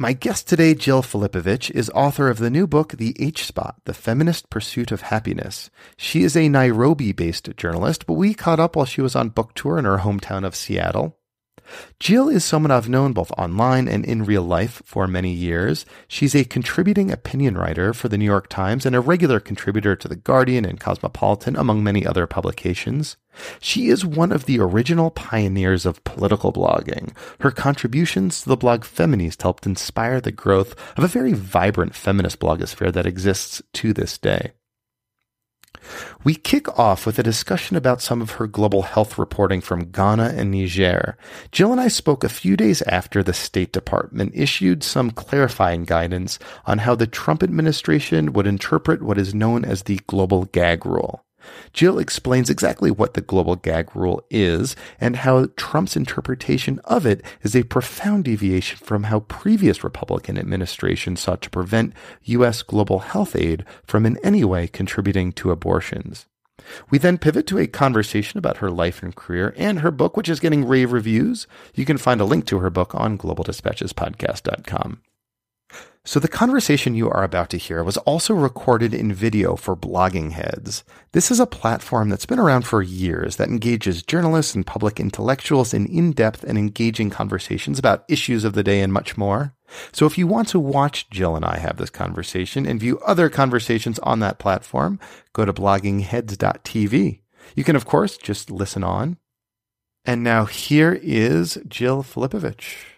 My guest today, Jill Filipovic, is author of the new book, The H Spot The Feminist Pursuit of Happiness. She is a Nairobi based journalist, but we caught up while she was on book tour in her hometown of Seattle. Jill is someone I've known both online and in real life for many years. She's a contributing opinion writer for the New York Times and a regular contributor to The Guardian and Cosmopolitan, among many other publications. She is one of the original pioneers of political blogging. Her contributions to the blog Feministe helped inspire the growth of a very vibrant feminist blogosphere that exists to this day. We kick off with a discussion about some of her global health reporting from Ghana and Niger. Jill and I spoke a few days after the State Department issued some clarifying guidance on how the Trump administration would interpret what is known as the global gag rule. Jill explains exactly what the global gag rule is and how Trump's interpretation of it is a profound deviation from how previous Republican administrations sought to prevent U.S. global health aid from in any way contributing to abortions. We then pivot to a conversation about her life and career and her book, which is getting rave reviews. You can find a link to her book on globaldispatchespodcast.com. So, the conversation you are about to hear was also recorded in video for Blogging Heads. This is a platform that's been around for years that engages journalists and public intellectuals in in depth and engaging conversations about issues of the day and much more. So, if you want to watch Jill and I have this conversation and view other conversations on that platform, go to bloggingheads.tv. You can, of course, just listen on. And now here is Jill Filipovic.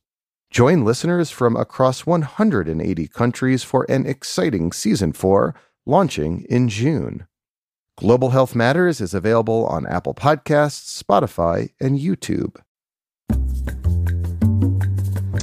Join listeners from across 180 countries for an exciting season 4 launching in June. Global Health Matters is available on Apple Podcasts, Spotify, and YouTube.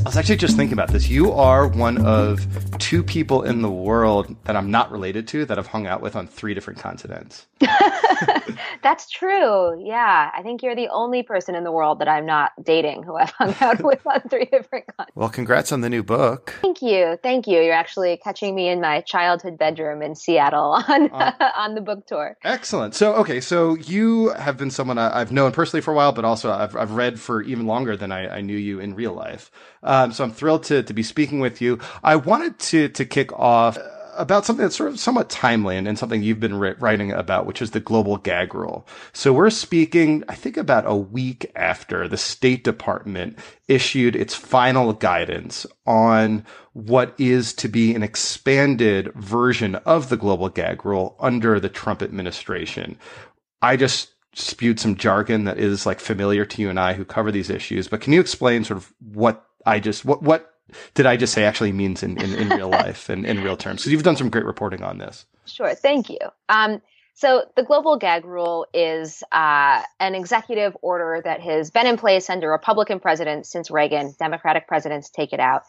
I was actually just thinking about this. You are one of two people in the world that I'm not related to that I've hung out with on three different continents. That's true. Yeah. I think you're the only person in the world that I'm not dating who I've hung out with on three different continents. Well, congrats on the new book. Thank you. Thank you. You're actually catching me in my childhood bedroom in Seattle on, uh, on the book tour. Excellent. So, okay. So you have been someone I've known personally for a while, but also I've, I've read for even longer than I, I knew you in real life. Um, Um, so I'm thrilled to, to be speaking with you. I wanted to, to kick off about something that's sort of somewhat timely and, and something you've been ri- writing about, which is the global gag rule. So we're speaking, I think, about a week after the State Department issued its final guidance on what is to be an expanded version of the global gag rule under the Trump administration. I just spewed some jargon that is like familiar to you and I who cover these issues, but can you explain sort of what I just, what, what did I just say actually means in, in, in real life and in real terms? Because you've done some great reporting on this. Sure. Thank you. Um, so the global gag rule is uh, an executive order that has been in place under Republican presidents since Reagan. Democratic presidents take it out.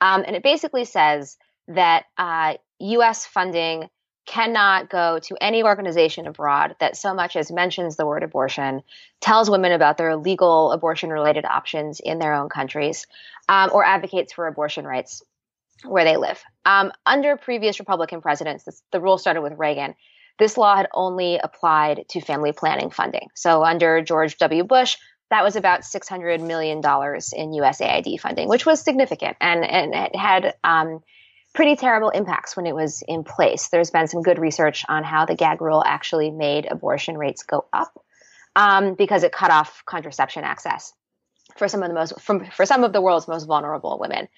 Um, and it basically says that uh, U.S. funding cannot go to any organization abroad that so much as mentions the word abortion, tells women about their legal abortion related options in their own countries, um, or advocates for abortion rights where they live. Um, under previous Republican presidents, this, the rule started with Reagan. This law had only applied to family planning funding. So under George W. Bush, that was about $600 million in USAID funding, which was significant. And, and it had um, pretty terrible impacts when it was in place. There's been some good research on how the gag rule actually made abortion rates go up um, because it cut off contraception access for some of the most from for some of the world's most vulnerable women.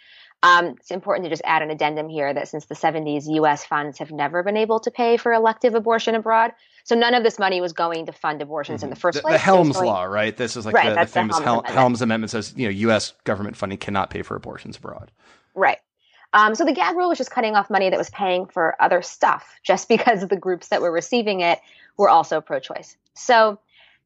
Um, it's important to just add an addendum here that since the 70s, U.S. funds have never been able to pay for elective abortion abroad. So none of this money was going to fund abortions mm-hmm. in the first the, place. The Helms going, Law, right? This is like right, the, the famous the Helms, Amendment. Helms Amendment says, you know, U.S. government funding cannot pay for abortions abroad. Right. Um, so the gag rule was just cutting off money that was paying for other stuff, just because the groups that were receiving it were also pro-choice. So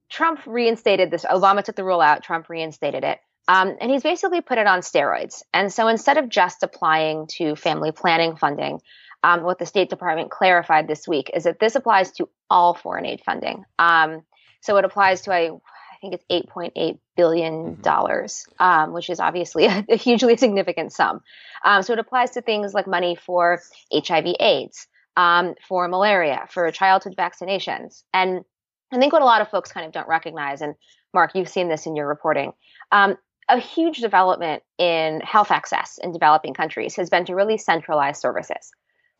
Trump reinstated this. Obama took the rule out. Trump reinstated it. Um, and he's basically put it on steroids. And so instead of just applying to family planning funding, um, what the State Department clarified this week is that this applies to all foreign aid funding. Um, so it applies to, I think it's $8.8 billion, mm-hmm. um, which is obviously a, a hugely significant sum. Um, so it applies to things like money for HIV AIDS, um, for malaria, for childhood vaccinations. And I think what a lot of folks kind of don't recognize, and Mark, you've seen this in your reporting, um, a huge development in health access in developing countries has been to really centralize services.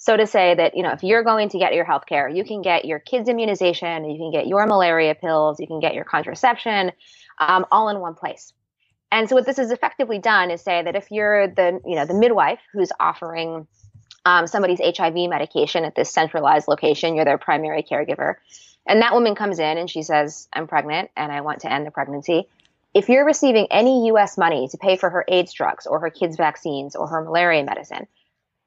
So to say that, you know, if you're going to get your health care, you can get your kids' immunization, you can get your malaria pills, you can get your contraception, um, all in one place. And so what this has effectively done is say that if you're the, you know, the midwife who's offering um, somebody's HIV medication at this centralized location, you're their primary caregiver, and that woman comes in and she says, I'm pregnant and I want to end the pregnancy. If you're receiving any US money to pay for her AIDS drugs or her kids' vaccines or her malaria medicine,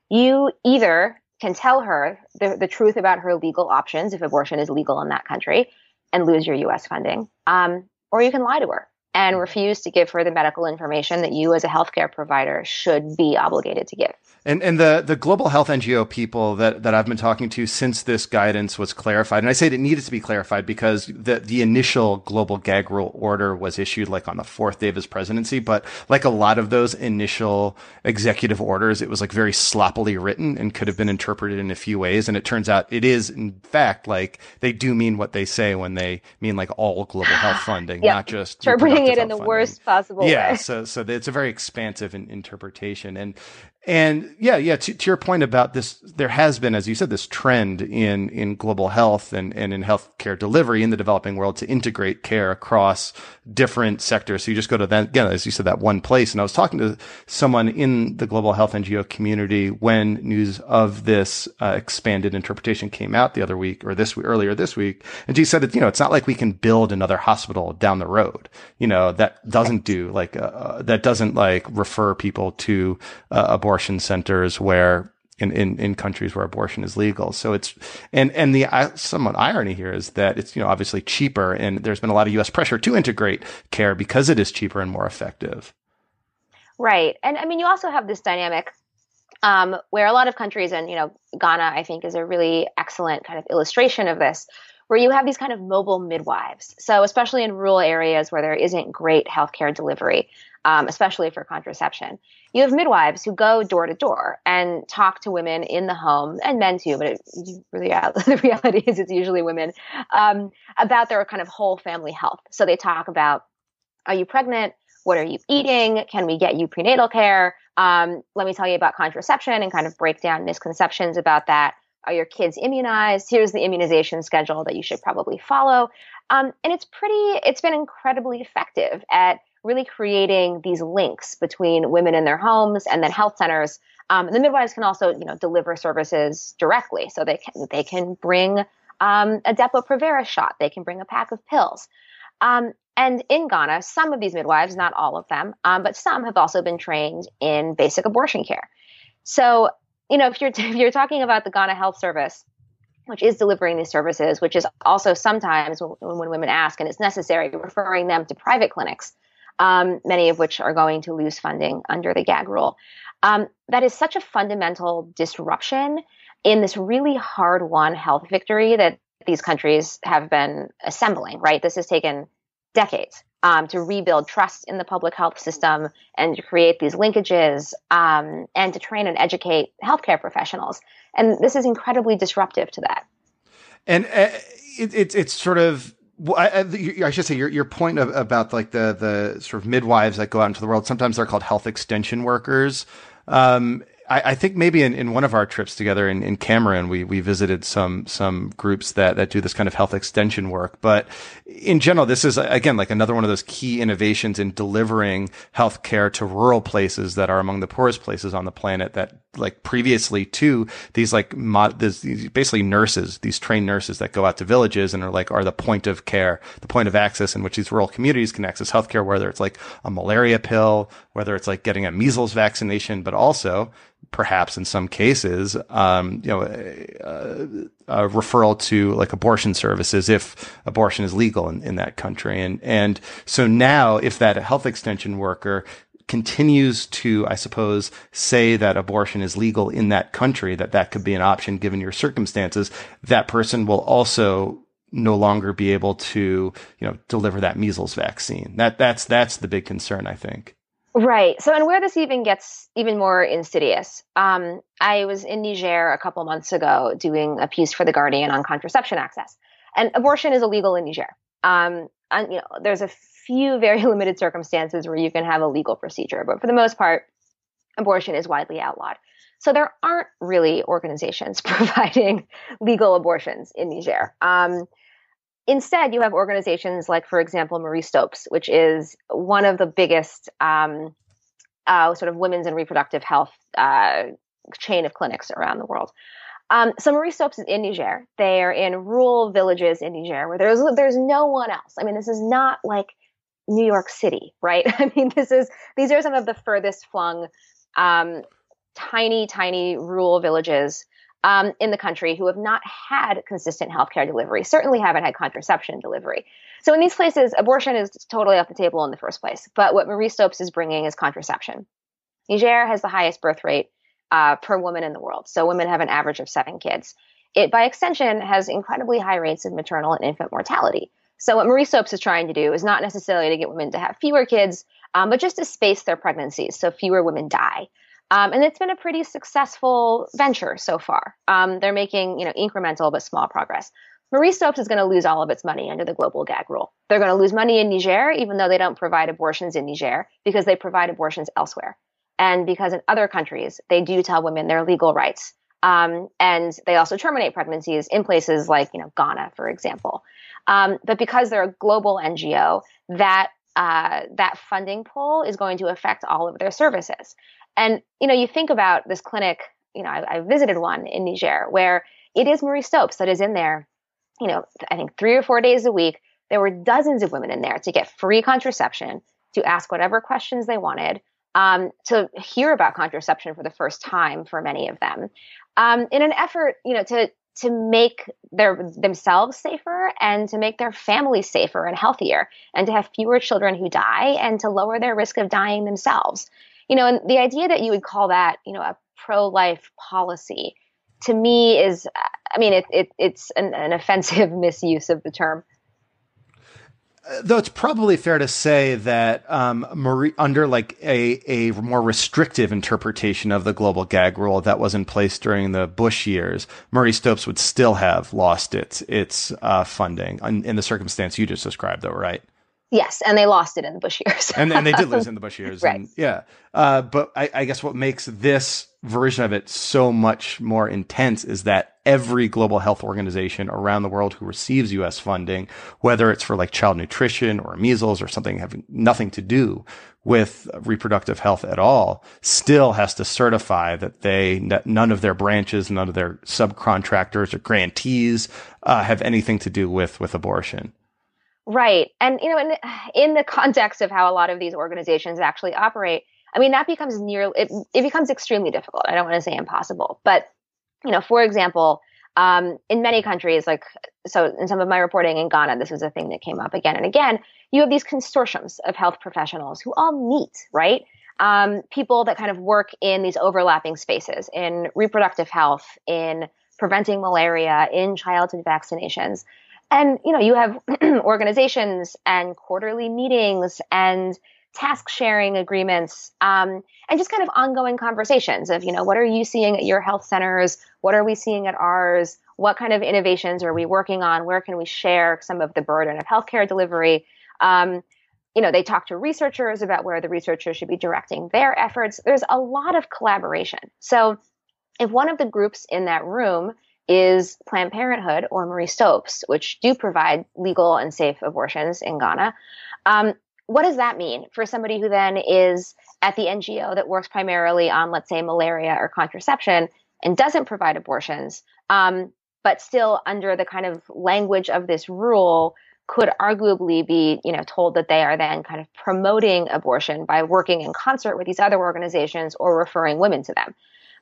you either can tell her the, the truth about her legal options if abortion is legal in that country and lose your US funding. Um, or you can lie to her and refuse to give her the medical information that you as a healthcare provider should be obligated to give. And and the the global health NGO people that that I've been talking to since this guidance was clarified, and I say it needed to be clarified because the the initial global gag rule order was issued like on the fourth day of his presidency, but like a lot of those initial executive orders, it was like very sloppily written and could have been interpreted in a few ways. And it turns out it is in fact like they do mean what they say when they mean like all global health funding, yep. not just interpreting it in the funding. worst possible yeah, way. so so it's a very expansive in, interpretation and and yeah, yeah, to, to, your point about this, there has been, as you said, this trend in, in global health and, and in healthcare delivery in the developing world to integrate care across different sectors. So you just go to that, again, as you said, that one place. And I was talking to someone in the global health NGO community when news of this uh, expanded interpretation came out the other week or this week, earlier this week. And she said that, you know, it's not like we can build another hospital down the road, you know, that doesn't do like, uh, uh that doesn't like refer people to uh, abortion abortion centers where in, in, in countries where abortion is legal. So it's, and, and the uh, somewhat irony here is that it's, you know, obviously cheaper and there's been a lot of US pressure to integrate care because it is cheaper and more effective. Right. And I mean, you also have this dynamic um, where a lot of countries, and, you know, Ghana, I think, is a really excellent kind of illustration of this, where you have these kind of mobile midwives. So, especially in rural areas where there isn't great healthcare delivery, um, especially for contraception. You have midwives who go door to door and talk to women in the home and men too, but it, the reality is it's usually women um, about their kind of whole family health. So they talk about are you pregnant? What are you eating? Can we get you prenatal care? Um, let me tell you about contraception and kind of break down misconceptions about that. Are your kids immunized? Here's the immunization schedule that you should probably follow. Um, and it's pretty, it's been incredibly effective at really creating these links between women in their homes and then health centers. Um, and the midwives can also, you know, deliver services directly. So they can, they can bring um, a Depo-Provera shot. They can bring a pack of pills. Um, and in Ghana, some of these midwives, not all of them, um, but some have also been trained in basic abortion care. So, you know, if you're, if you're talking about the Ghana Health Service, which is delivering these services, which is also sometimes when, when, women ask and it's necessary, referring them to private clinics um, many of which are going to lose funding under the gag rule. Um, that is such a fundamental disruption in this really hard won health victory that these countries have been assembling, right? This has taken decades um, to rebuild trust in the public health system and to create these linkages um, and to train and educate healthcare professionals. And this is incredibly disruptive to that. And uh, it, it, it's sort of I, I, should say your your point of, about like the the sort of midwives that go out into the world. Sometimes they're called health extension workers. Um, I, I, think maybe in, in one of our trips together in, in Cameroon, we, we visited some, some groups that, that do this kind of health extension work. But in general, this is again, like another one of those key innovations in delivering healthcare to rural places that are among the poorest places on the planet that like previously to these like mod, this, these basically nurses, these trained nurses that go out to villages and are like, are the point of care, the point of access in which these rural communities can access healthcare, whether it's like a malaria pill, whether it's like getting a measles vaccination, but also perhaps in some cases, um, you know, a, a, referral to like abortion services if abortion is legal in, in that country. And, and so now if that health extension worker continues to, I suppose, say that abortion is legal in that country, that that could be an option given your circumstances, that person will also no longer be able to, you know, deliver that measles vaccine. That, that's, that's the big concern, I think. Right. So, and where this even gets even more insidious, um, I was in Niger a couple months ago doing a piece for The Guardian on contraception access. And abortion is illegal in Niger. Um, and, you know, there's a few very limited circumstances where you can have a legal procedure, but for the most part, abortion is widely outlawed. So there aren't really organizations providing legal abortions in Niger. Um, instead, you have organizations like, for example, Marie Stopes, which is one of the biggest um, uh, sort of women's and reproductive health uh, chain of clinics around the world. Um, so Marie Stopes is in Niger. They are in rural villages in Niger where there's there's no one else. I mean, this is not like New York City, right? I mean, this is these are some of the furthest flung, um, tiny, tiny rural villages um, in the country who have not had consistent healthcare delivery, certainly haven't had contraception delivery. So in these places, abortion is totally off the table in the first place. But what Marie Stopes is bringing is contraception. Niger has the highest birth rate uh, per woman in the world. So women have an average of seven kids. It, by extension, has incredibly high rates of maternal and infant mortality. So what Marie Stopes is trying to do is not necessarily to get women to have fewer kids, um, but just to space their pregnancies so fewer women die. Um, and it's been a pretty successful venture so far. Um, they're making, you know, incremental but small progress. Marie Stopes is going to lose all of its money under the global gag rule. They're going to lose money in Niger, even though they don't provide abortions in Niger, because they provide abortions elsewhere. And because in other countries, they do tell women their legal rights. Um, and they also terminate pregnancies in places like, you know, Ghana, for example. Um, but because they're a global NGO, that uh, that funding pool is going to affect all of their services. And, you know, you think about this clinic, you know, I, I visited one in Niger where it is Marie Stopes that is in there, you know, I think three or four days a week. There were dozens of women in there to get free contraception, to ask whatever questions they wanted, um, to hear about contraception for the first time for many of them, um, in an effort, you know, to to make their themselves safer and to make their families safer and healthier, and to have fewer children who die and to lower their risk of dying themselves you know, and the idea that you would call that, you know, a pro-life policy to me is, I mean, it, it it's an, an offensive misuse of the term. Uh, though it's probably fair to say that um, Marie, under like a, a more restrictive interpretation of the global gag rule that was in place during the Bush years, Marie Stopes would still have lost its its uh, funding in, in the circumstance you just described, though, right? Yes, and they lost it in the Bush years. and, and they did lose in the Bush years. right. And, yeah. Uh, but I, I, guess what makes this version of it so much more intense is that every global health organization around the world who receives U.S. funding, whether it's for like child nutrition or measles or something having nothing to do with reproductive health at all, still has to certify that they, that none of their branches, none of their subcontractors or grantees uh, have anything to do with, with abortion. Right. And, you know, in, in the context of how a lot of these organizations actually operate, I mean, that becomes near, it, it becomes extremely difficult. I don't want to say impossible, but, you know, for example, um, in many countries, like, so in some of my reporting in Ghana, this was a thing that came up again and again. You have these consortiums of health professionals who all meet, right? Um, people that kind of work in these overlapping spaces in reproductive health, in preventing malaria, in childhood vaccinations. And, you know, you have organizations and quarterly meetings and task sharing agreements um, and just kind of ongoing conversations of, you know, what are you seeing at your health centers? What are we seeing at ours? What kind of innovations are we working on? Where can we share some of the burden of healthcare delivery? Um, you know, they talk to researchers about where the researchers should be directing their efforts. There's a lot of collaboration. So if one of the groups in that room is Planned Parenthood or Marie Stopes, which do provide legal and safe abortions in Ghana, um, what does that mean for somebody who then is at the NGO that works primarily on, let's say, malaria or contraception and doesn't provide abortions, um, but still under the kind of language of this rule could arguably be, you know, told that they are then kind of promoting abortion by working in concert with these other organizations or referring women to them.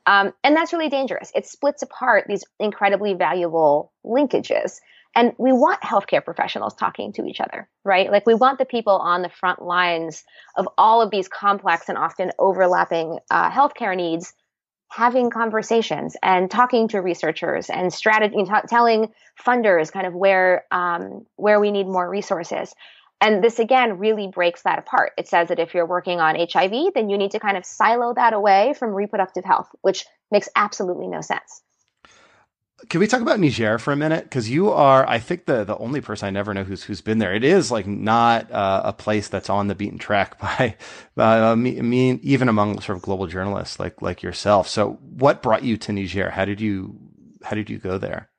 Um, and that's really dangerous. It splits apart these incredibly valuable linkages. And we want healthcare professionals talking to each other, right? Like we want the people on the front lines of all of these complex and often overlapping uh, healthcare needs having conversations and talking to researchers and strategy, t- telling funders kind of where um, where we need more resources. And this again really breaks that apart. It says that if you're working on HIV, then you need to kind of silo that away from reproductive health, which makes absolutely no sense. Can we talk about Niger for a minute? Because you are, I think, the the only person I never know who's who's been there. It is like not uh, a place that's on the beaten track by, uh, me, me, even among sort of global journalists like like yourself. So, what brought you to Niger? How did you how did you go there?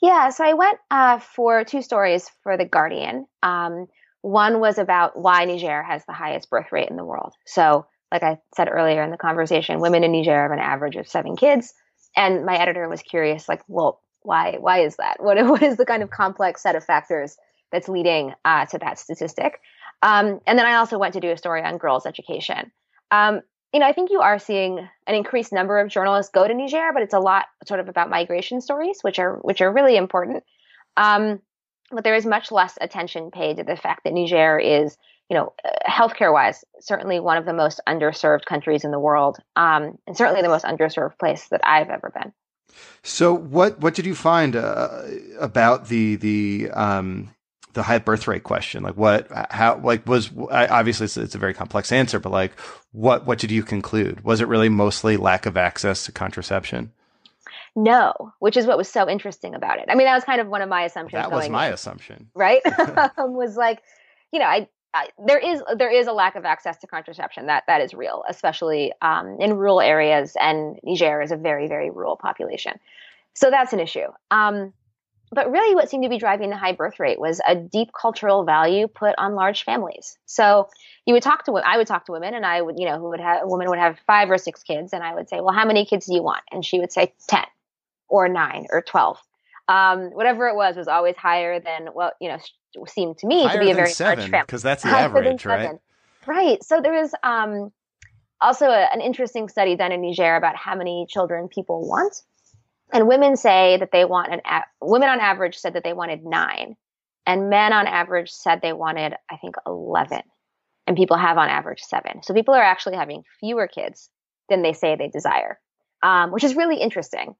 Yeah, so I went uh, for two stories for the Guardian. Um, one was about why Niger has the highest birth rate in the world. So, like I said earlier in the conversation, women in Niger have an average of seven kids and my editor was curious, like, well, why why is that? What what is the kind of complex set of factors that's leading uh, to that statistic? Um, and then I also went to do a story on girls' education. Um, you know, I think you are seeing an increased number of journalists go to Niger, but it's a lot sort of about migration stories, which are which are really important. Um, but there is much less attention paid to the fact that Niger is you know, healthcare wise, certainly one of the most underserved countries in the world, um, and certainly the most underserved place that I've ever been. So, what what did you find uh, about the the um, the high birth rate question? Like, what how like was obviously it's, it's, a very complex answer, but like, what what did you conclude? Was it really mostly lack of access to contraception? No, which is what was so interesting about it. I mean, that was kind of one of my assumptions. That was my in, assumption, right? was like, you know, I there is there is a lack of access to contraception that that is real, especially um, in rural areas, and Niger is a very very rural population, so that's an issue. Um, but really, what seemed to be driving the high birth rate was a deep cultural value put on large families. So you would talk to I would talk to women, and I would you know who would have a woman would have five or six kids, and I would say, well, how many kids do you want? And she would say ten, or nine, or twelve. Um, whatever it was was always higher than what you know seemed to me higher to be a very seven, large family because that's the higher average, right? Right. So there was um, also a, an interesting study done in Niger about how many children people want, and women say that they want an a- women on average said that they wanted nine, and men on average said they wanted I think eleven, and people have on average seven. So people are actually having fewer kids than they say they desire, um, which is really interesting.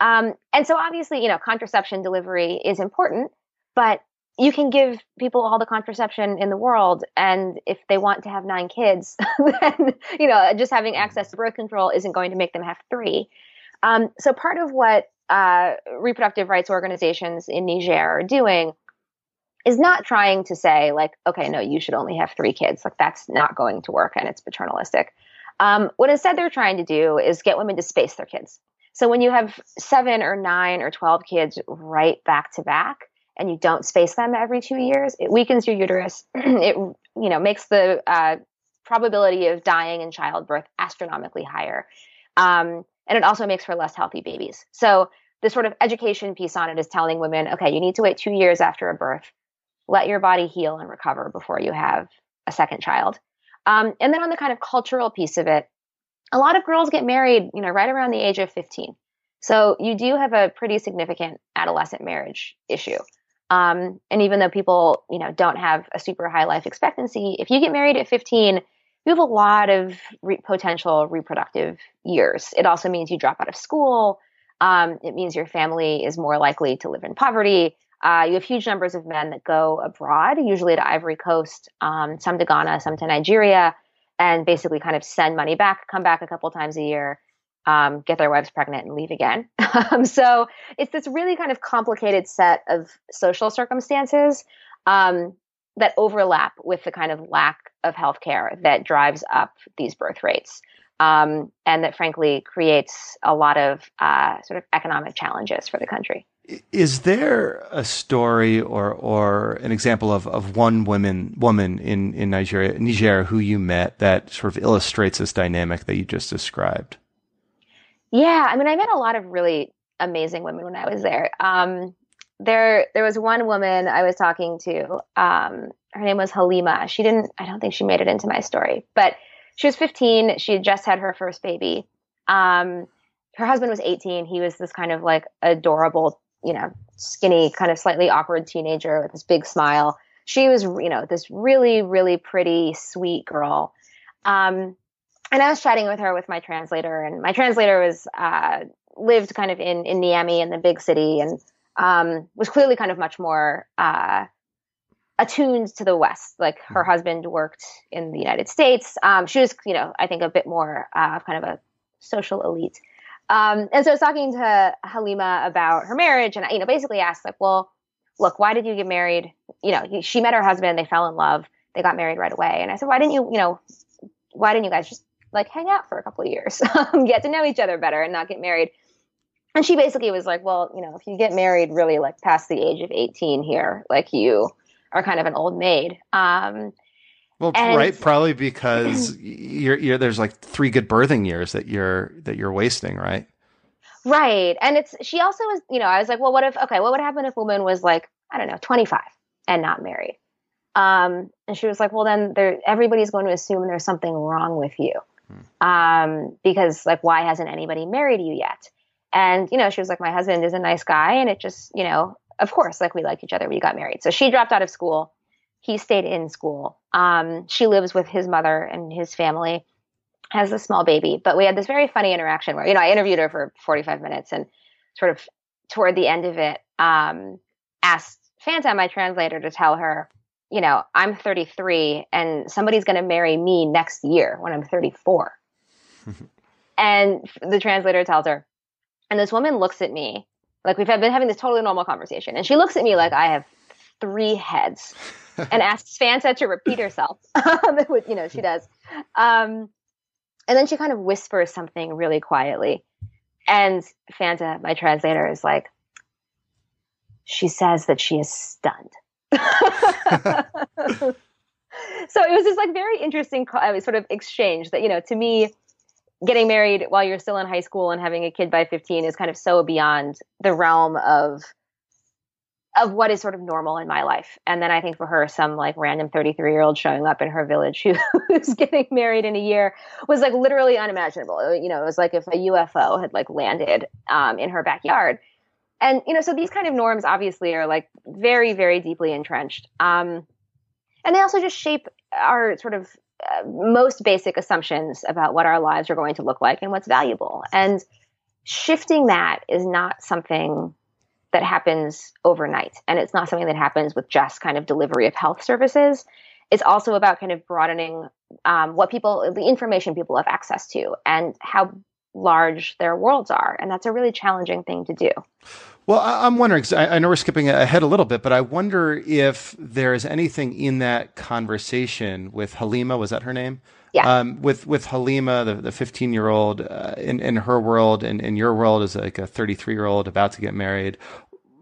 Um, and so obviously, you know, contraception delivery is important, but you can give people all the contraception in the world. And if they want to have nine kids, then, you know, just having access to birth control isn't going to make them have three. Um, so part of what uh, reproductive rights organizations in Niger are doing is not trying to say like, okay, no, you should only have three kids. Like that's not going to work and it's paternalistic. Um, what instead they're trying to do is get women to space their kids. So when you have seven or nine or 12 kids right back to back and you don't space them every two years, it weakens your uterus. it, you know, makes the uh, probability of dying in childbirth astronomically higher. Um, and it also makes for less healthy babies. So the sort of education piece on it is telling women, okay, you need to wait two years after a birth, let your body heal and recover before you have a second child. Um, and then on the kind of cultural piece of it, a lot of girls get married, you know, right around the age of 15. So you do have a pretty significant adolescent marriage issue. Um, and even though people, you know, don't have a super high life expectancy, if you get married at 15, you have a lot of re- potential reproductive years. It also means you drop out of school. Um, it means your family is more likely to live in poverty. Uh, you have huge numbers of men that go abroad, usually to Ivory Coast, um, some to Ghana, some to Nigeria and basically kind of send money back, come back a couple times a year, um, get their wives pregnant, and leave again. um, so it's this really kind of complicated set of social circumstances. Um, that overlap with the kind of lack of healthcare that drives up these birth rates. Um, and that frankly creates a lot of uh, sort of economic challenges for the country. Is there a story or or an example of, of one woman woman in, in Nigeria Niger who you met that sort of illustrates this dynamic that you just described? Yeah, I mean, I met a lot of really amazing women when I was there. Um, there, there was one woman I was talking to. Um, her name was Halima. She didn't. I don't think she made it into my story, but she was 15. She had just had her first baby. Um, her husband was 18. He was this kind of like adorable you know, skinny, kind of slightly awkward teenager with this big smile. She was, you know, this really, really pretty, sweet girl. Um, and I was chatting with her with my translator, and my translator was uh, lived kind of in in Niamey in the big city, and um, was clearly kind of much more uh, attuned to the West. Like her hmm. husband worked in the United States. Um, she was, you know, I think a bit more uh, kind of a social elite. Um, and so I was talking to Halima about her marriage, and I, you know, basically asked like, well, look, why did you get married? You know, she met her husband, they fell in love, they got married right away. And I said, why didn't you, you know, why didn't you guys just like hang out for a couple of years, get to know each other better, and not get married? And she basically was like, well, you know, if you get married really like past the age of 18 here, like you are kind of an old maid. Um, well, and, right, probably because you're, you're there's like three good birthing years that you're that you're wasting, right? Right, and it's she also was, you know, I was like, well, what if okay, what would happen if woman was like, I don't know, 25 and not married? Um, and she was like, well, then there everybody's going to assume there's something wrong with you, hmm. um, because like, why hasn't anybody married you yet? And you know, she was like, my husband is a nice guy, and it just, you know, of course, like we liked each other, we got married. So she dropped out of school he stayed in school. Um, she lives with his mother and his family, has a small baby. But we had this very funny interaction where, you know, I interviewed her for 45 minutes and sort of toward the end of it, um, asked Fanta, my translator, to tell her, you know, I'm 33 and somebody's going to marry me next year when I'm 34. and the translator tells her, and this woman looks at me like we've been having this totally normal conversation, and she looks at me like I have three heads and asks Fanta to repeat herself. you know, she does. Um, and then she kind of whispers something really quietly. And Fanta, my translator, is like, she says that she is stunned. so it was this like very interesting uh, sort of exchange that, you know, to me, getting married while you're still in high school and having a kid by 15 is kind of so beyond the realm of of what is sort of normal in my life. And then I think for her, some like random 33 year old showing up in her village who, who's getting married in a year was like literally unimaginable. You know, it was like if a UFO had like landed um, in her backyard. And, you know, so these kind of norms obviously are like very, very deeply entrenched. Um, and they also just shape our sort of most basic assumptions about what our lives are going to look like and what's valuable. And shifting that is not something that happens overnight. And it's not something that happens with just kind of delivery of health services. It's also about kind of broadening um, what people, the information people have access to and how large their worlds are. And that's a really challenging thing to do. Well, I'm wondering, I know we're skipping ahead a little bit, but I wonder if there is anything in that conversation with Halima, was that her name? Yeah. Um, with with Halima, the the 15 year old, uh, in in her world and in your world is like a 33 year old about to get married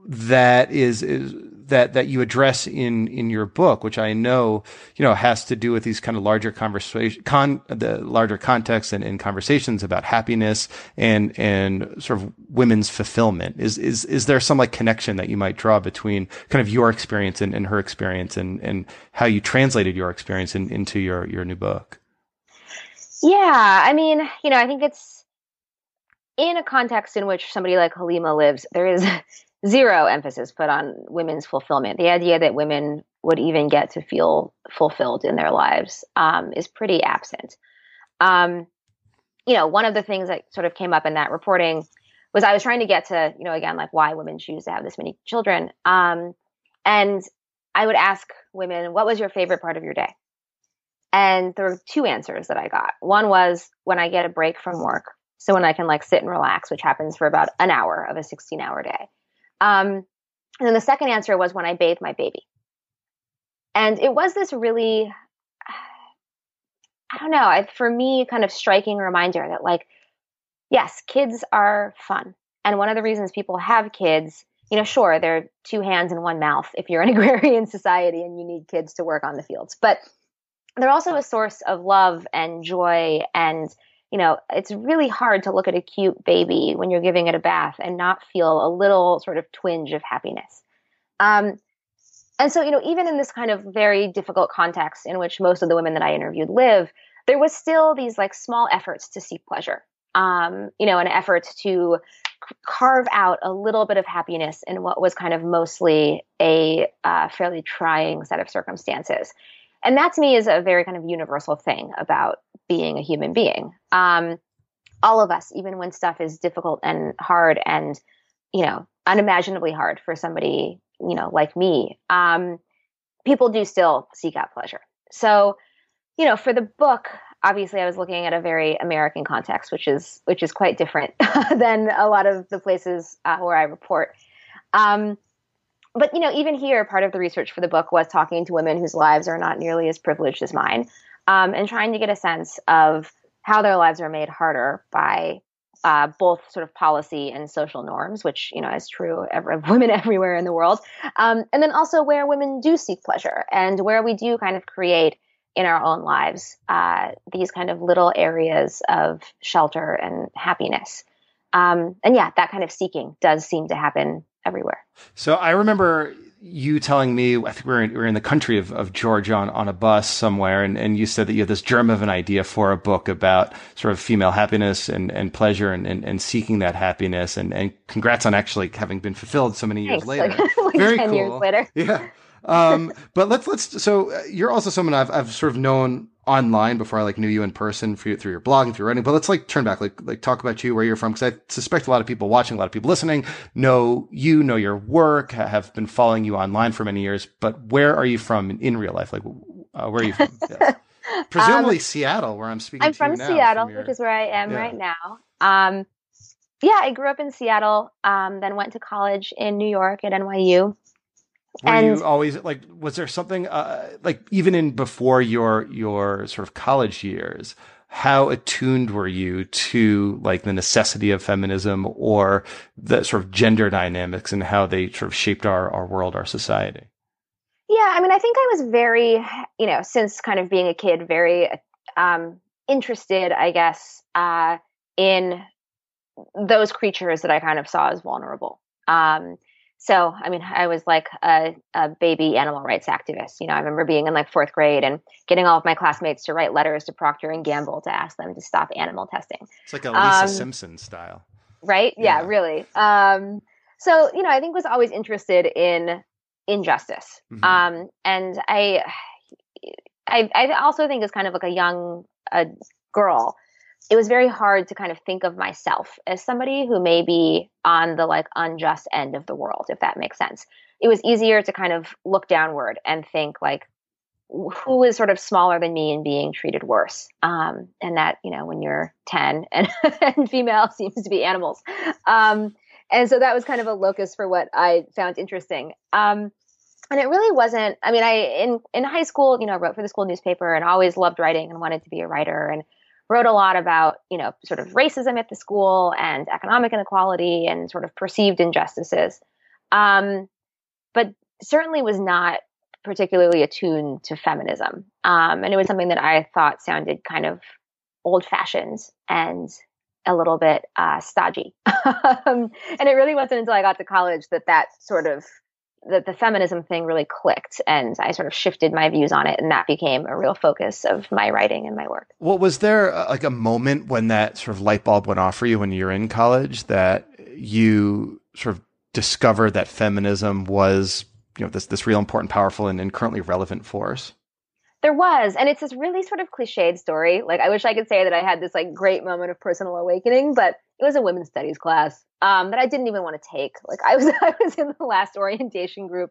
that is, is that that you address in in your book, which I know you know has to do with these kind of larger conversation, con the larger context and, conversations about happiness and and sort of women's fulfillment. Is is is there some like connection that you might draw between kind of your experience and, and her experience and and how you translated your experience in, into your your new book? Yeah, I mean, you know, I think it's in a context in which somebody like Halima lives. There is zero emphasis put on women's fulfillment. The idea that women would even get to feel fulfilled in their lives um, is pretty absent. Um, you know, one of the things that sort of came up in that reporting was I was trying to get to, you know, again, like why women choose to have this many children. Um, and I would ask women, what was your favorite part of your day? And there were two answers that I got. One was when I get a break from work. So when I can like sit and relax, which happens for about an hour of a 16 hour day. Um, and then the second answer was when I bathe my baby. and it was this really, I don't know, for me, kind of striking reminder that, like, yes, kids are fun. And one of the reasons people have kids, you know, sure, they're two hands and one mouth if you're an agrarian society and you need kids to work on the fields. But they're also a source of love and joy and you know, it's really hard to look at a cute baby when you're giving it a bath and not feel a little sort of twinge of happiness. Um, and so, you know, even in this kind of very difficult context in which most of the women that I interviewed live, there was still these like small efforts to seek pleasure. Um, you know, an effort to carve out a little bit of happiness in what was kind of mostly a uh, fairly trying set of circumstances. And that to me is a very kind of universal thing about being a human being. Um, all of us, even when stuff is difficult and hard and, you know, unimaginably hard for somebody, you know, like me, um, people do still seek out pleasure. So, you know, for the book, obviously I was looking at a very American context, which is which is quite different than a lot of the places uh, where I report. Um, but you know, even here, part of the research for the book was talking to women whose lives are not nearly as privileged as mine, um, and trying to get a sense of how their lives are made harder by uh, both sort of policy and social norms, which you know is true of women everywhere in the world, um, and then also where women do seek pleasure and where we do kind of create in our own lives uh, these kind of little areas of shelter and happiness. Um, and yeah, that kind of seeking does seem to happen everywhere. So I remember you telling me, I think we were in, we were in the country of, of Georgia on, on a bus somewhere, and, and you said that you had this germ of an idea for a book about sort of female happiness and, and pleasure and, and, and seeking that happiness. And, and congrats on actually having been fulfilled so many years Thanks. later. Like, like Very 10 cool. years later. Yeah. Um, but let's, let's, so uh, you're also someone I've, I've sort of known online before I like knew you in person through, through your blog and through writing. But let's like turn back, like like talk about you, where you're from, because I suspect a lot of people watching, a lot of people listening, know you, know your work, have been following you online for many years. But where are you from in, in real life? Like, uh, where are you from? Yes. Presumably um, Seattle, where I'm speaking. I'm from Seattle, from your, which is where I am yeah. right now. Um, yeah, I grew up in Seattle, um, then went to college in New York at NYU. Were and, you always like? Was there something uh, like even in before your your sort of college years? How attuned were you to like the necessity of feminism or the sort of gender dynamics and how they sort of shaped our our world, our society? Yeah, I mean, I think I was very, you know, since kind of being a kid, very um, interested, I guess, uh, in those creatures that I kind of saw as vulnerable. Um, so, I mean, I was like a, a, baby animal rights activist. You know, I remember being in like fourth grade and getting all of my classmates to write letters to Procter and Gamble to ask them to stop animal testing. It's like a Lisa um, Simpson style, right? Yeah, yeah really. Um, so, you know, I think was always interested in injustice, mm-hmm. um, and I, I, I also think as kind of like a young a girl it was very hard to kind of think of myself as somebody who may be on the like unjust end of the world, if that makes sense. It was easier to kind of look downward and think like, who is sort of smaller than me and being treated worse? Um, and that, you know, when you're 10 and, and female seems to be animals. Um, and so that was kind of a locus for what I found interesting. Um, and it really wasn't, I mean, I, in, in high school, you know, I wrote for the school newspaper and always loved writing and wanted to be a writer. And wrote a lot about, you know, sort of racism at the school and economic inequality and sort of perceived injustices. Um, but certainly was not particularly attuned to feminism. Um, and it was something that I thought sounded kind of old fashioned and a little bit uh, stodgy. um, and it really wasn't until I got to college that that sort of that the feminism thing really clicked and I sort of shifted my views on it and that became a real focus of my writing and my work. Well, was there uh, like a moment when that sort of light bulb went off for you when you were in college that you sort of discovered that feminism was, you know, this this real important, powerful and, and currently relevant force? There was, and it's this really sort of cliched story. Like I wish I could say that I had this like great moment of personal awakening, but it was a women's studies class um, that I didn't even want to take. Like I was, I was in the last orientation group.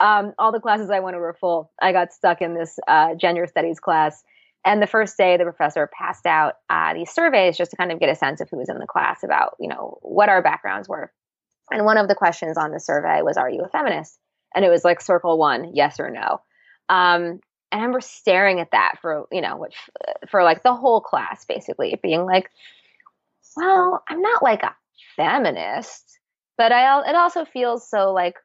Um, all the classes I wanted were full. I got stuck in this uh, gender studies class. And the first day, the professor passed out uh, these surveys just to kind of get a sense of who was in the class about, you know, what our backgrounds were. And one of the questions on the survey was, "Are you a feminist?" And it was like circle one, yes or no. Um, and I remember staring at that for, you know, which for like the whole class, basically being like, well, I'm not like a feminist, but I, it also feels so like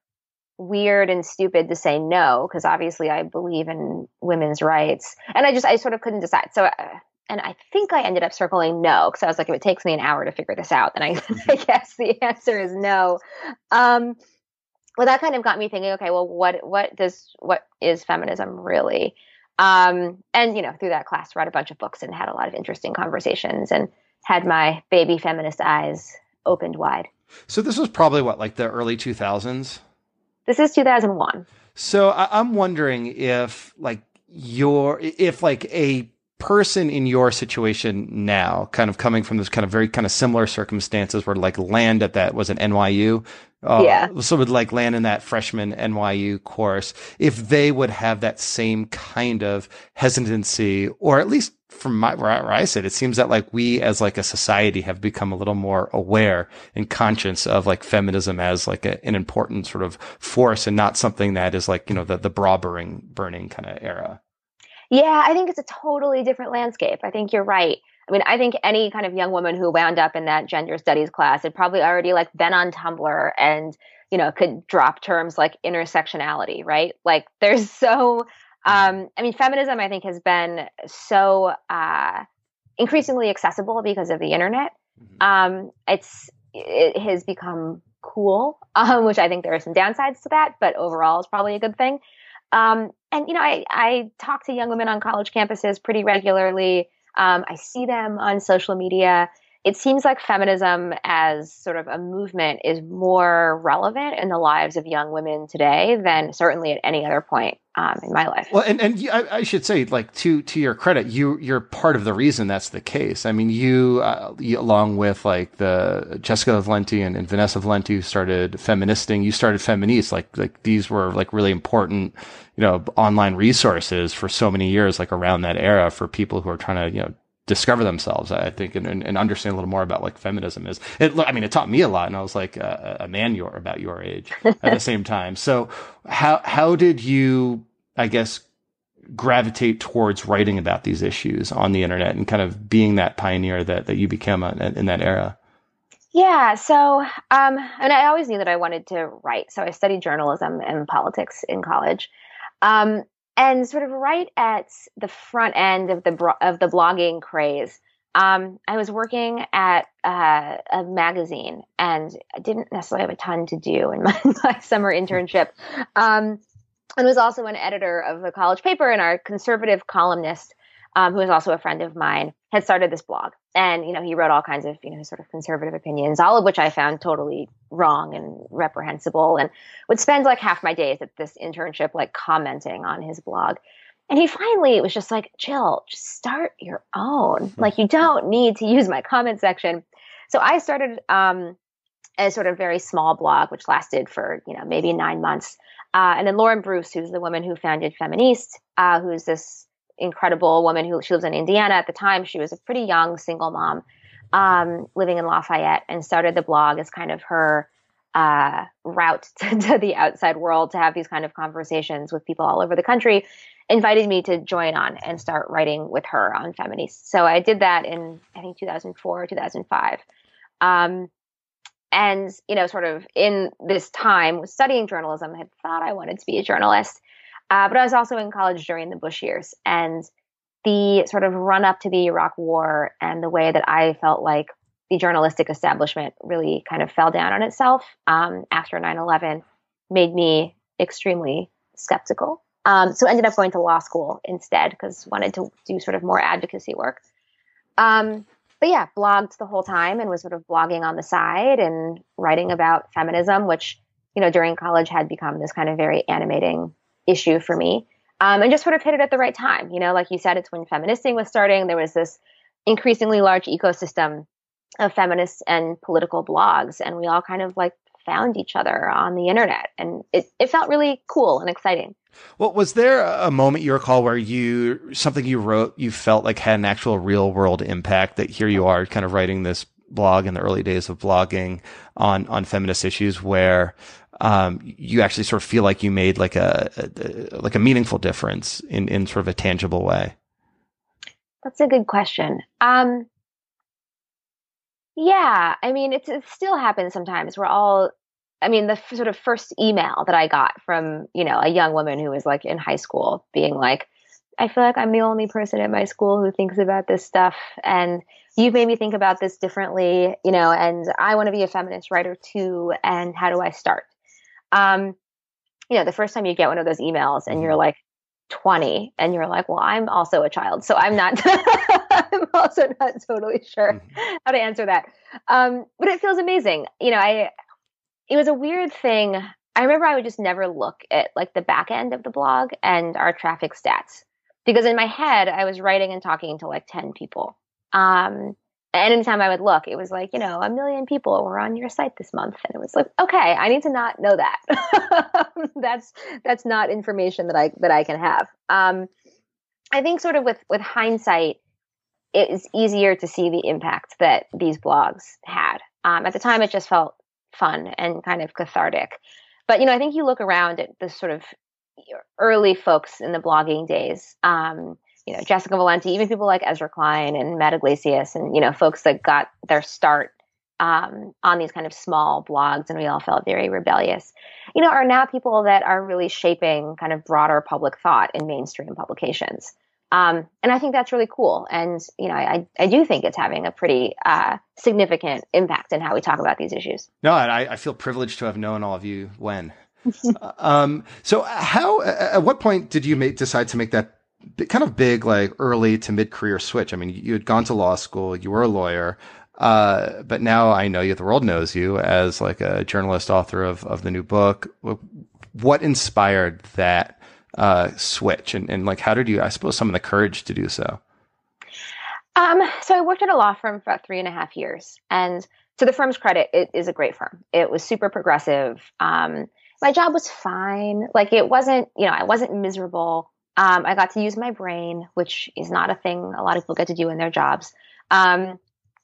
weird and stupid to say no because obviously I believe in women's rights, and I just I sort of couldn't decide. So, uh, and I think I ended up circling no because I was like, if it takes me an hour to figure this out, then I, I mm-hmm. guess the answer is no. Um, well, that kind of got me thinking. Okay, well, what what does what is feminism really? Um, and you know, through that class, read a bunch of books and had a lot of interesting conversations, and had my baby feminist eyes opened wide. So this was probably what, like the early two thousands. This is 2001. So I- I'm wondering if like your if like a person in your situation now, kind of coming from this kind of very kind of similar circumstances where like land at that was an NYU. Uh, yeah. So would like land in that freshman NYU course, if they would have that same kind of hesitancy, or at least from my, where I, where I sit, it seems that like we as like a society have become a little more aware and conscious of like feminism as like a, an important sort of force and not something that is like, you know, the, the bra burning, burning kind of era. Yeah, I think it's a totally different landscape. I think you're right. I mean, I think any kind of young woman who wound up in that gender studies class had probably already like been on Tumblr and, you know, could drop terms like intersectionality, right? Like there's so um I mean, feminism I think has been so uh increasingly accessible because of the internet. Mm-hmm. Um it's it has become cool, um, which I think there are some downsides to that, but overall is probably a good thing. Um, and you know, I, I talk to young women on college campuses pretty regularly. Um, I see them on social media. It seems like feminism as sort of a movement is more relevant in the lives of young women today than certainly at any other point um, in my life. Well, and, and I, I, should say, like to to your credit, you you're part of the reason that's the case. I mean, you, uh, you along with like the Jessica Valenti and, and Vanessa Valenti who started feministing, you started feministe. Like like these were like really important you know, online resources for so many years, like around that era for people who are trying to, you know, discover themselves, I think, and, and, understand a little more about like feminism is. It, I mean, it taught me a lot, and I was like a, a man your about your age at the same time. So, how how did you, I guess, gravitate towards writing about these issues on the internet and kind of being that pioneer that that you became in that era? Yeah, so um, and I always knew that I wanted to write. So I studied journalism and politics in college. Um, and sort of right at the front end of the of the blogging craze, um, I was working at uh, a magazine, and I didn't necessarily have a ton to do in my, my summer internship. Um, and was also an editor of the college paper, and our conservative columnist um, who is also a friend of mine, had started this blog. And, you know, he wrote all kinds of, you know, sort of conservative opinions, all of which I found totally wrong and reprehensible and would spend like half my days at this internship, like commenting on his blog. And he finally was just like, Jill, just start your own. Like, you don't need to use my comment section. So I started um, a sort of very small blog, which lasted for, you know, maybe nine months. Uh, and then Lauren Bruce, who's the woman who founded Feministe, uh, who's this incredible woman who she lives in Indiana at the time. She was a pretty young single mom um, living in Lafayette and started the blog as kind of her uh, route to, to, the outside world to have these kind of conversations with people all over the country. Invited me to join on and start writing with her on Feministe. So I did that in I think 2004 2005. Um, and you know, sort of in this time studying journalism, I had thought I wanted to be a journalist. Uh, but I was also in college during the Bush years. And the sort of run up to the Iraq war and the way that I felt like the journalistic establishment really kind of fell down on itself um, after 9 11 made me extremely skeptical. Um, so ended up going to law school instead because wanted to do sort of more advocacy work. Um, but yeah, blogged the whole time and was sort of blogging on the side and writing about feminism, which you know during college had become this kind of very animating issue for me. Um, and just sort of hit it at the right time. You know, like you said, it's when feministing was starting. There was this increasingly large ecosystem of feminists and political blogs, and we all kind of like found each other on the internet, and it, it felt really cool and exciting. Well, was there a moment you recall where you something you wrote you felt like had an actual real world impact? That here you are, kind of writing this blog in the early days of blogging on on feminist issues, where um, you actually sort of feel like you made like a, a, like a meaningful difference in in sort of a tangible way? That's a good question. Um, yeah, I mean, it's, it still happens sometimes. We're all, I mean, the f- sort of first email that I got from, you know, a young woman who was like in high school being like, I feel like I'm the only person at my school who thinks about this stuff. And you've made me think about this differently, you know, and I want to be a feminist writer too. And how do I start? Um, you know, the first time you get one of those emails and you're mm-hmm. like 20 and you're like, well, I'm also a child. So I'm not, I'm also not totally sure mm-hmm. how to answer that. Um, but it feels amazing. You know, I, it was a weird thing. I remember I would just never look at like the back end of the blog and our traffic stats because in my head I was writing and talking to like 10 people. Um, anytime I would look, it was like, you know, a million people were on your site this month. And it was like, okay, I need to not know that. that's that's not information that I that I can have. Um, I think sort of with with hindsight, it is easier to see the impact that these blogs had. Um, at the time, it just felt fun and kind of cathartic. But you know, I think you look around at the sort of early folks in the blogging days. Um, you know, Jessica Valenti, even people like Ezra Klein and Matt Yglesias and, you know, folks that got their start um, on these kind of small blogs and we all felt very rebellious, you know, are now people that are really shaping kind of broader public thought in mainstream publications. Um, and I think that's really cool. And, you know, I, I do think it's having a pretty uh, significant impact in how we talk about these issues. No, I, I feel privileged to have known all of you when. um, so how, at what point did you make, decide to make that kind of big, like early to mid career switch. I mean, you had gone to law school, you were a lawyer, uh, but now I know you, the world knows you as like a journalist, author of, of the new book. What inspired that uh, switch? And, and like, how did you, I suppose, some of the courage to do so? Um, so I worked at a law firm for about three and a half years. And to the firm's credit, it is a great firm. It was super progressive. Um, my job was fine. Like it wasn't, you know, I wasn't miserable. Um, I got to use my brain, which is not a thing a lot of people get to do in their jobs. Um,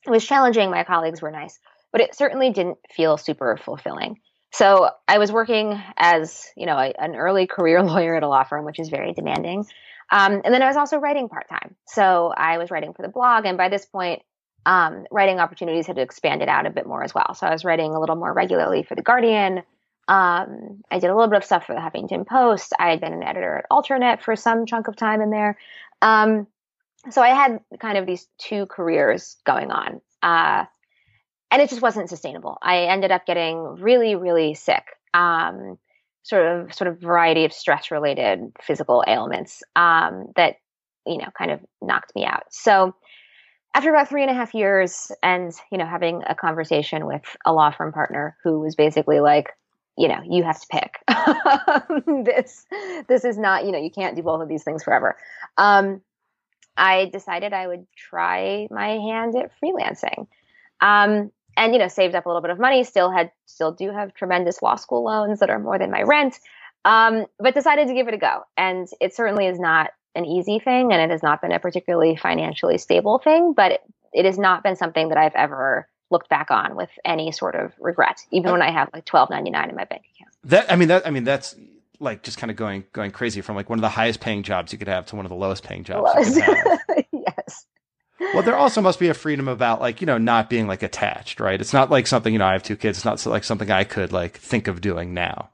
it was challenging. My colleagues were nice, but it certainly didn't feel super fulfilling. So I was working as, you know, a, an early career lawyer at a law firm, which is very demanding. Um, and then I was also writing part time. So I was writing for the blog. And by this point, um, writing opportunities had expanded out a bit more as well. So I was writing a little more regularly for The Guardian, um, I did a little bit of stuff for the Huffington Post. I had been an editor at Alternet for some chunk of time in there. Um, so I had kind of these two careers going on. Uh, and it just wasn't sustainable. I ended up getting really, really sick. Um, sort of, sort of variety of stress related physical ailments um, that, you know, kind of knocked me out. So after about three and a half years and, you know, having a conversation with a law firm partner who was basically like, you know you have to pick. This this is not you know you can't do both of these things forever. Um, i decided i would try my hand at freelancing. Um, and you know saved up a little bit of money still had still do have tremendous law school loans that are more than my rent um, but decided to give it a go. And it certainly is not an easy thing and it has not been a particularly financially stable thing but it, it has not been something that i've ever looked back on with any sort of regret, even when I have like twelve ninety nine in my bank account. That I mean that I mean that's like just kind of going going crazy from like one of the highest paying jobs you could have to one of the lowest paying jobs lowest. yes. Well, there also must be a freedom about like, you know, not being like attached, right? It's not like something, you know, I have two kids. It's not like something I could like think of doing now.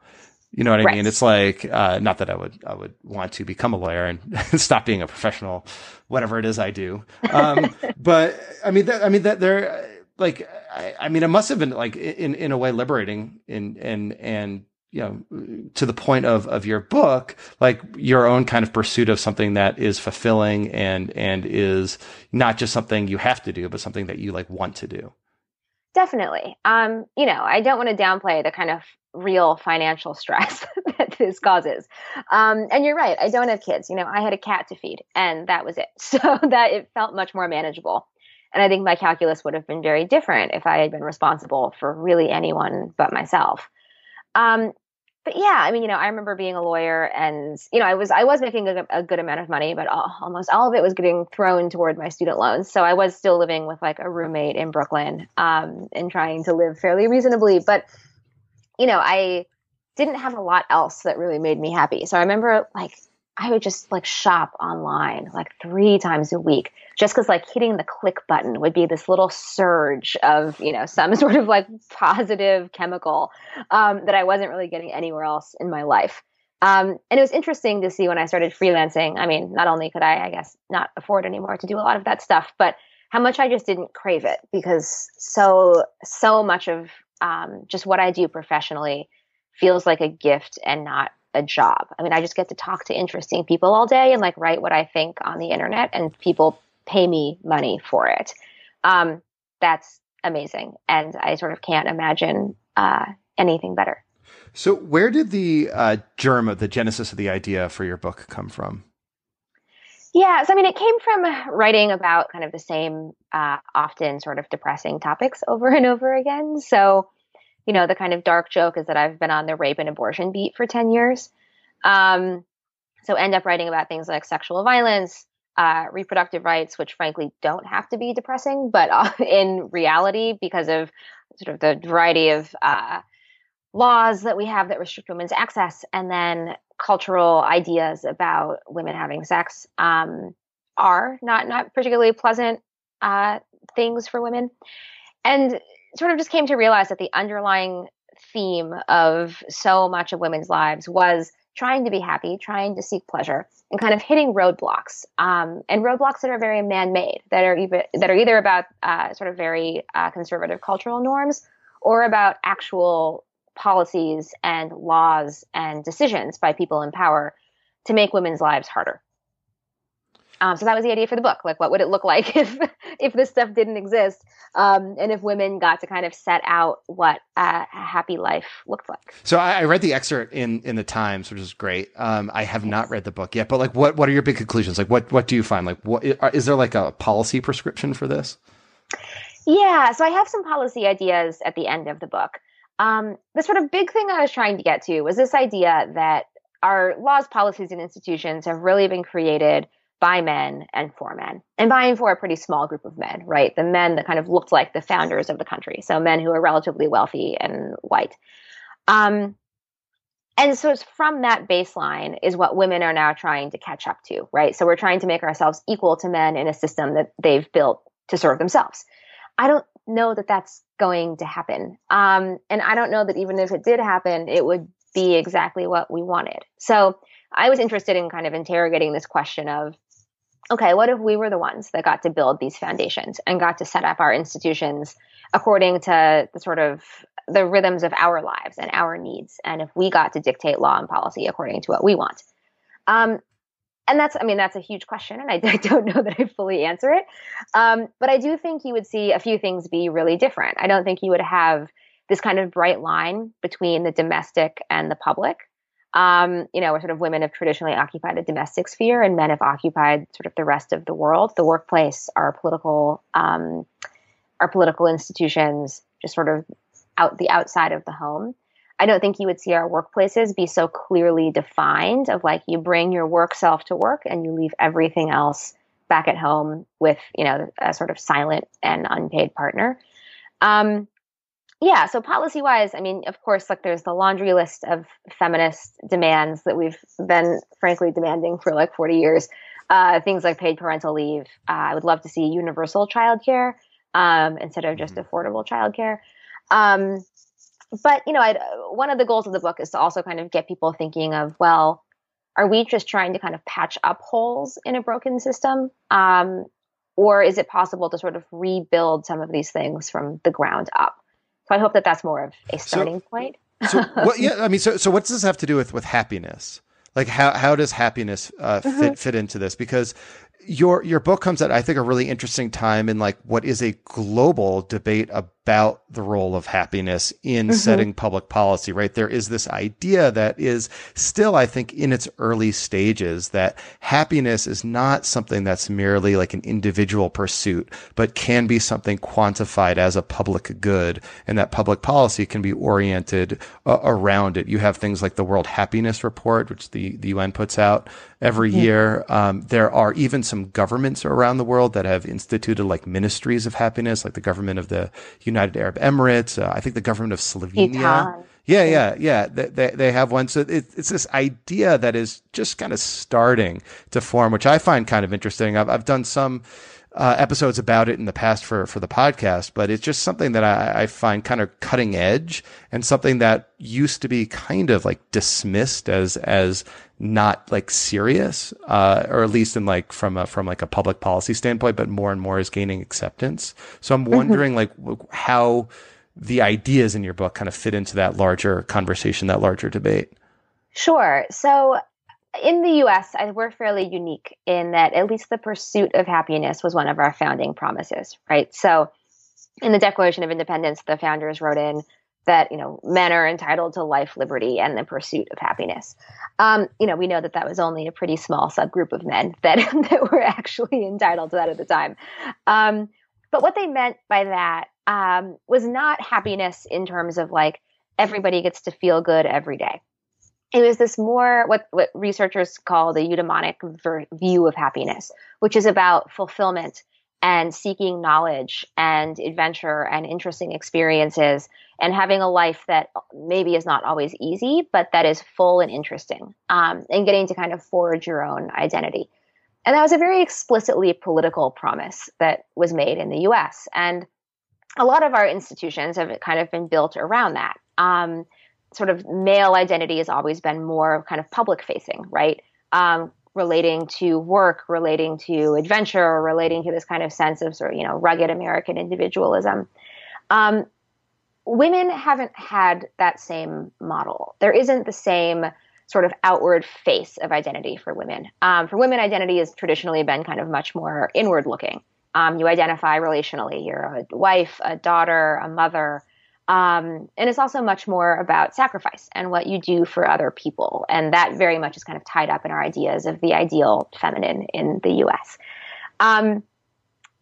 You know what I right. mean? It's like, uh, not that I would, I would want to become a lawyer and stop being a professional, whatever it is I do. Um, but I mean, that, I mean, that there, like I, I, mean it must have been like in in a way liberating in and and you know to the point of of your book like your own kind of pursuit of something that is fulfilling and and is not just something you have to do but something that you like want to do. Definitely. Um you know i don't want to downplay the kind of real financial stress that this causes. Um and you're right i don't have kids. You know i had a cat to feed and that was it. So that it felt much more manageable and I think my calculus would have been very different if I had been responsible for really anyone but myself. Um, but yeah, I mean, you know, I remember being a lawyer, and you know, I was I was making a, a good amount of money, but all, almost all of it was getting thrown toward my student loans. So I was still living with like a roommate in Brooklyn, um, and trying to live fairly reasonably. But you know, I didn't have a lot else that really made me happy. So I remember like I would just like shop online like three times a week just because like hitting the click button would be this little surge of you know some sort of like positive chemical um, that I wasn't really getting anywhere else in my life. Um, and it was interesting to see when I started freelancing. I mean, not only could I, I guess, not afford anymore to do a lot of that stuff, but how much I just didn't crave it because so so much of um, just what I do professionally feels like a gift and not a job. I mean, I just get to talk to interesting people all day and like write what I think on the internet, and people pay me money for it. Um, that's amazing, and I sort of can't imagine uh, anything better. So, where did the uh, germ of the genesis of the idea for your book come from? Yeah, so I mean, it came from writing about kind of the same, uh, often sort of depressing topics over and over again. So, you know, the kind of dark joke is that I've been on the rape and abortion beat for 10 years. Um, so end up writing about things like sexual violence, uh, reproductive rights, which frankly don't have to be depressing, but uh, in reality, because of sort of the variety of uh, laws that we have that restrict women's access, and then cultural ideas about women having sex um, are not not particularly pleasant uh, things for women, and sort of just came to realize that the underlying theme of so much of women's lives was trying to be happy, trying to seek pleasure, and kind of hitting roadblocks, um, and roadblocks that are very man-made, that are even that are either about uh, sort of very uh, conservative cultural norms or about actual policies and laws and decisions by people in power to make women's lives harder. Um, so that was the idea for the book. Like, what would it look like if if this stuff didn't exist, um, and if women got to kind of set out what a happy life looked like? So I, I read the excerpt in in the Times, which is great. Um, I have not read the book yet, but like, what what are your big conclusions? Like, what what do you find? Like, what is there like a policy prescription for this? Yeah, so I have some policy ideas at the end of the book. Um, the sort of big thing I was trying to get to was this idea that our laws, policies, and institutions have really been created by men and for men, and by and for a pretty small group of men, right? The men that kind of looked like the founders of the country, so men who are relatively wealthy and white. Um, and so it's from that baseline is what women are now trying to catch up to, right? So we're trying to make ourselves equal to men in a system that they've built to serve themselves. I don't know that that's going to happen. Um, and I don't know that even if it did happen, it would be exactly what we wanted. So I was interested in kind of interrogating this question of okay, what if we were the ones that got to build these foundations and got to set up our institutions according to the sort of the rhythms of our lives and our needs, and if we got to dictate law and policy according to what we want? Um, and that's, I mean, that's a huge question, and I, I don't know that I fully answer it. Um, but I do think you would see a few things be really different. I don't think you would have this kind of bright line between the domestic and the public um, you know, sort of women have traditionally occupied the domestic sphere and men have occupied sort of the rest of the world, the workplace, our political, um, our political institutions, just sort of out the outside of the home. I don't think you would see our workplaces be so clearly defined of like you bring your work self to work and you leave everything else back at home with, you know, a sort of silent and unpaid partner. Um, yeah so policy wise i mean of course like there's the laundry list of feminist demands that we've been frankly demanding for like 40 years. Uh, things like paid parental leave. Uh, i would love to see universal childcare um, instead of just mm-hmm. affordable childcare. Um, but you know I'd, one of the goals of the book is to also kind of get people thinking of well are we just trying to kind of patch up holes in a broken system? Um, or is it possible to sort of rebuild some of these things from the ground up so I hope that that's more of a starting so, point. so what, yeah, I mean, so so what does this have to do with with happiness? Like how how does happiness uh, fit mm-hmm. fit into this? Because your your book comes at I think a really interesting time in like what is a global debate about the role of happiness in mm-hmm. setting public policy, right? There is this idea that is still, I think, in its early stages that happiness is not something that's merely like an individual pursuit, but can be something quantified as a public good and that public policy can be oriented uh, around it. You have things like the World Happiness Report, which the, the UN puts out every yeah. year. Um, there are even some governments around the world that have instituted like ministries of happiness, like the government of the United Arab Emirates. Uh, I think the government of Slovenia. Yeah, yeah, yeah. They, they, they have one. So it, it's this idea that is just kind of starting to form, which I find kind of interesting. I've, I've done some uh, episodes about it in the past for for the podcast, but it's just something that I, I, find kind of cutting edge and something that used to be kind of like dismissed as as not like serious, uh, or at least in like from a from like a public policy standpoint, but more and more is gaining acceptance. So I'm mm-hmm. wondering like how the ideas in your book kind of fit into that larger conversation, that larger debate. Sure. So in the US, we're fairly unique in that at least the pursuit of happiness was one of our founding promises, right? So in the Declaration of Independence, the founders wrote in that, you know, men are entitled to life, liberty, and the pursuit of happiness. Um, you know, we know that that was only a pretty small subgroup of men that, that were actually entitled to that at the time. Um, but what they meant by that um, was not happiness in terms of like everybody gets to feel good every day it was this more what, what researchers call the eudaimonic ver- view of happiness, which is about fulfillment and seeking knowledge and adventure and interesting experiences and having a life that maybe is not always easy, but that is full and interesting um, and getting to kind of forge your own identity. And that was a very explicitly political promise that was made in the US. And a lot of our institutions have kind of been built around that. Um, sort of male identity has always been more kind of public facing, right? Um, relating to work, relating to adventure, relating to this kind of sense of sort of, you know, rugged American individualism. Um, women haven't had that same model. There isn't the same sort of outward face of identity for women. Um, for women, identity has traditionally been kind of much more inward looking. Um, you identify relationally. You're a wife, a daughter, a mother, um, and it's also much more about sacrifice and what you do for other people. And that very much is kind of tied up in our ideas of the ideal feminine in the US. Um,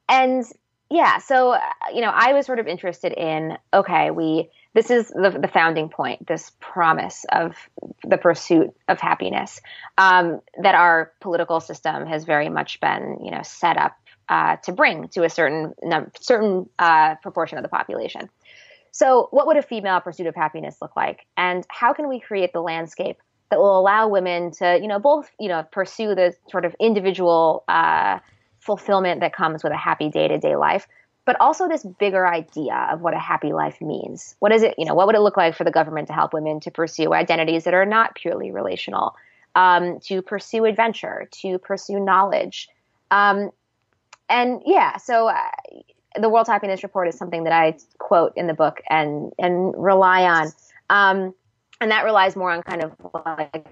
and yeah, so, uh, you know, I was sort of interested in okay, we, this is the, the founding point, this promise of the pursuit of happiness um, that our political system has very much been, you know, set up uh, to bring to a certain certain uh, proportion of the population. So, what would a female pursuit of happiness look like? And how can we create the landscape that will allow women to, you know, both, you know, pursue the sort of individual uh, fulfillment that comes with a happy day to day life, but also this bigger idea of what a happy life means. What is it, you know, what would it look like for the government to help women to pursue identities that are not purely relational, um, to pursue adventure, to pursue knowledge? Um, and yeah, so uh, the World Happiness Report is something that I quote in the book and and rely on, um, and that relies more on kind of like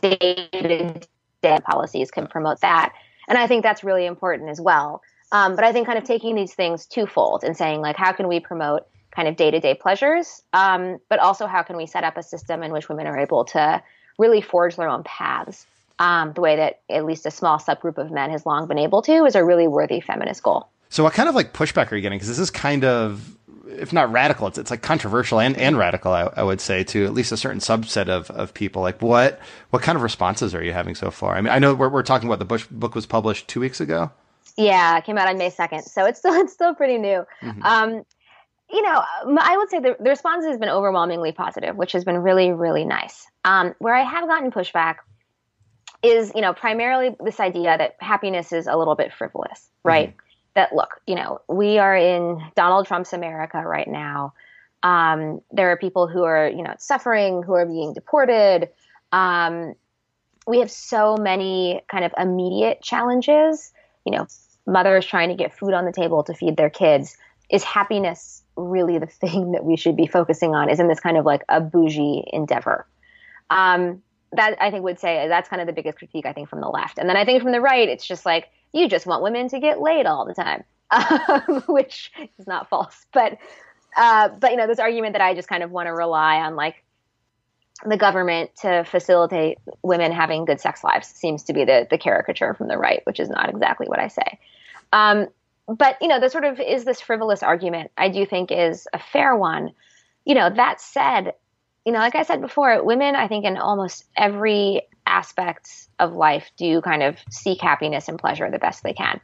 day-to-day policies can promote that, and I think that's really important as well. Um, but I think kind of taking these things twofold and saying like, how can we promote kind of day-to-day pleasures, um, but also how can we set up a system in which women are able to really forge their own paths um, the way that at least a small subgroup of men has long been able to is a really worthy feminist goal. So, what kind of like pushback are you getting? Because this is kind of, if not radical, it's, it's like controversial and, and radical, I, I, would say, to at least a certain subset of, of people. Like, what what kind of responses are you having so far? I mean, I know we're, we're talking about the Bush book was published two weeks ago. Yeah, it came out on May second, so it's still it's still pretty new. Mm-hmm. Um, you know, I would say the, the response has been overwhelmingly positive, which has been really, really nice. Um, where I have gotten pushback is you know primarily this idea that happiness is a little bit frivolous right? Mm-hmm. that look you know we are in donald trump's america right now. Um, there are people who are you know suffering who are being deported. Um, we have so many kind of immediate challenges. You know mothers trying to get food on the table to feed their kids. Is happiness really the thing that we should be focusing on? Isn't this kind of like a bougie endeavor. Um, that I think would say that's kind of the biggest critique I think from the left. And then I think from the right, it's just like you just want women to get laid all the time, um, which is not false. But uh, but you know this argument that I just kind of want to rely on like the government to facilitate women having good sex lives seems to be the the caricature from the right, which is not exactly what I say. Um, but you know, the sort of is this frivolous argument I do think is a fair one. You know, that said, you know, like I said before, women, I think in almost every aspect of life do kind of seek happiness and pleasure the best they can,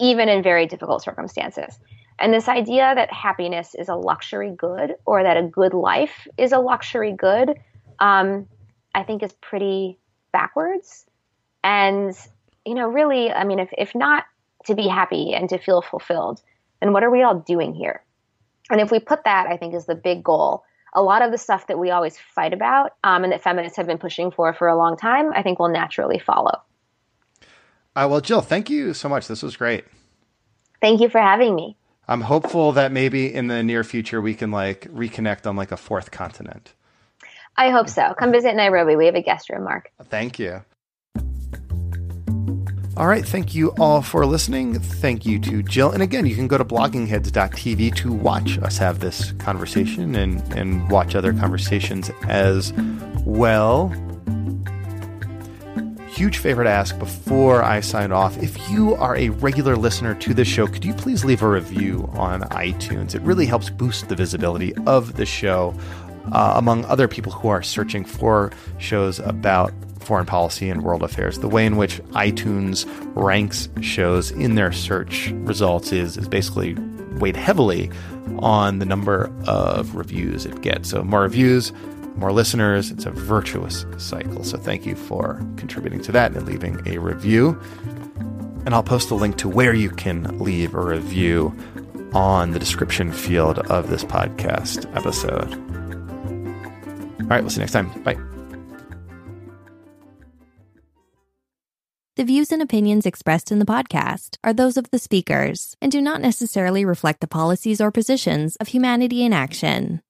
even in very difficult circumstances. And this idea that happiness is a luxury good or that a good life is a luxury good, um, I think is pretty backwards. And, you know, really, I mean, if, if not to be happy and to feel fulfilled, then what are we all doing here? And if we put that, I think, is the big goal, a lot of the stuff that we always fight about um, and that feminists have been pushing for for a long time, I think will naturally follow. Uh, well, Jill, thank you so much. This was great. Thank you for having me. I'm hopeful that maybe in the near future we can like reconnect on like a fourth continent. I hope so. Come visit Nairobi. We have a guest room, Mark. Thank you. All right. Thank you all for listening. Thank you to Jill. And again, you can go to bloggingheads.tv to watch us have this conversation and, and watch other conversations as well huge favor to ask before I sign off. If you are a regular listener to this show, could you please leave a review on iTunes? It really helps boost the visibility of the show uh, among other people who are searching for shows about foreign policy and world affairs. The way in which iTunes ranks shows in their search results is, is basically weighed heavily on the number of reviews it gets. So, more reviews, more listeners. It's a virtuous cycle. So thank you for contributing to that and leaving a review. And I'll post a link to where you can leave a review on the description field of this podcast episode. All right, we'll see you next time. Bye. The views and opinions expressed in the podcast are those of the speakers and do not necessarily reflect the policies or positions of Humanity in Action.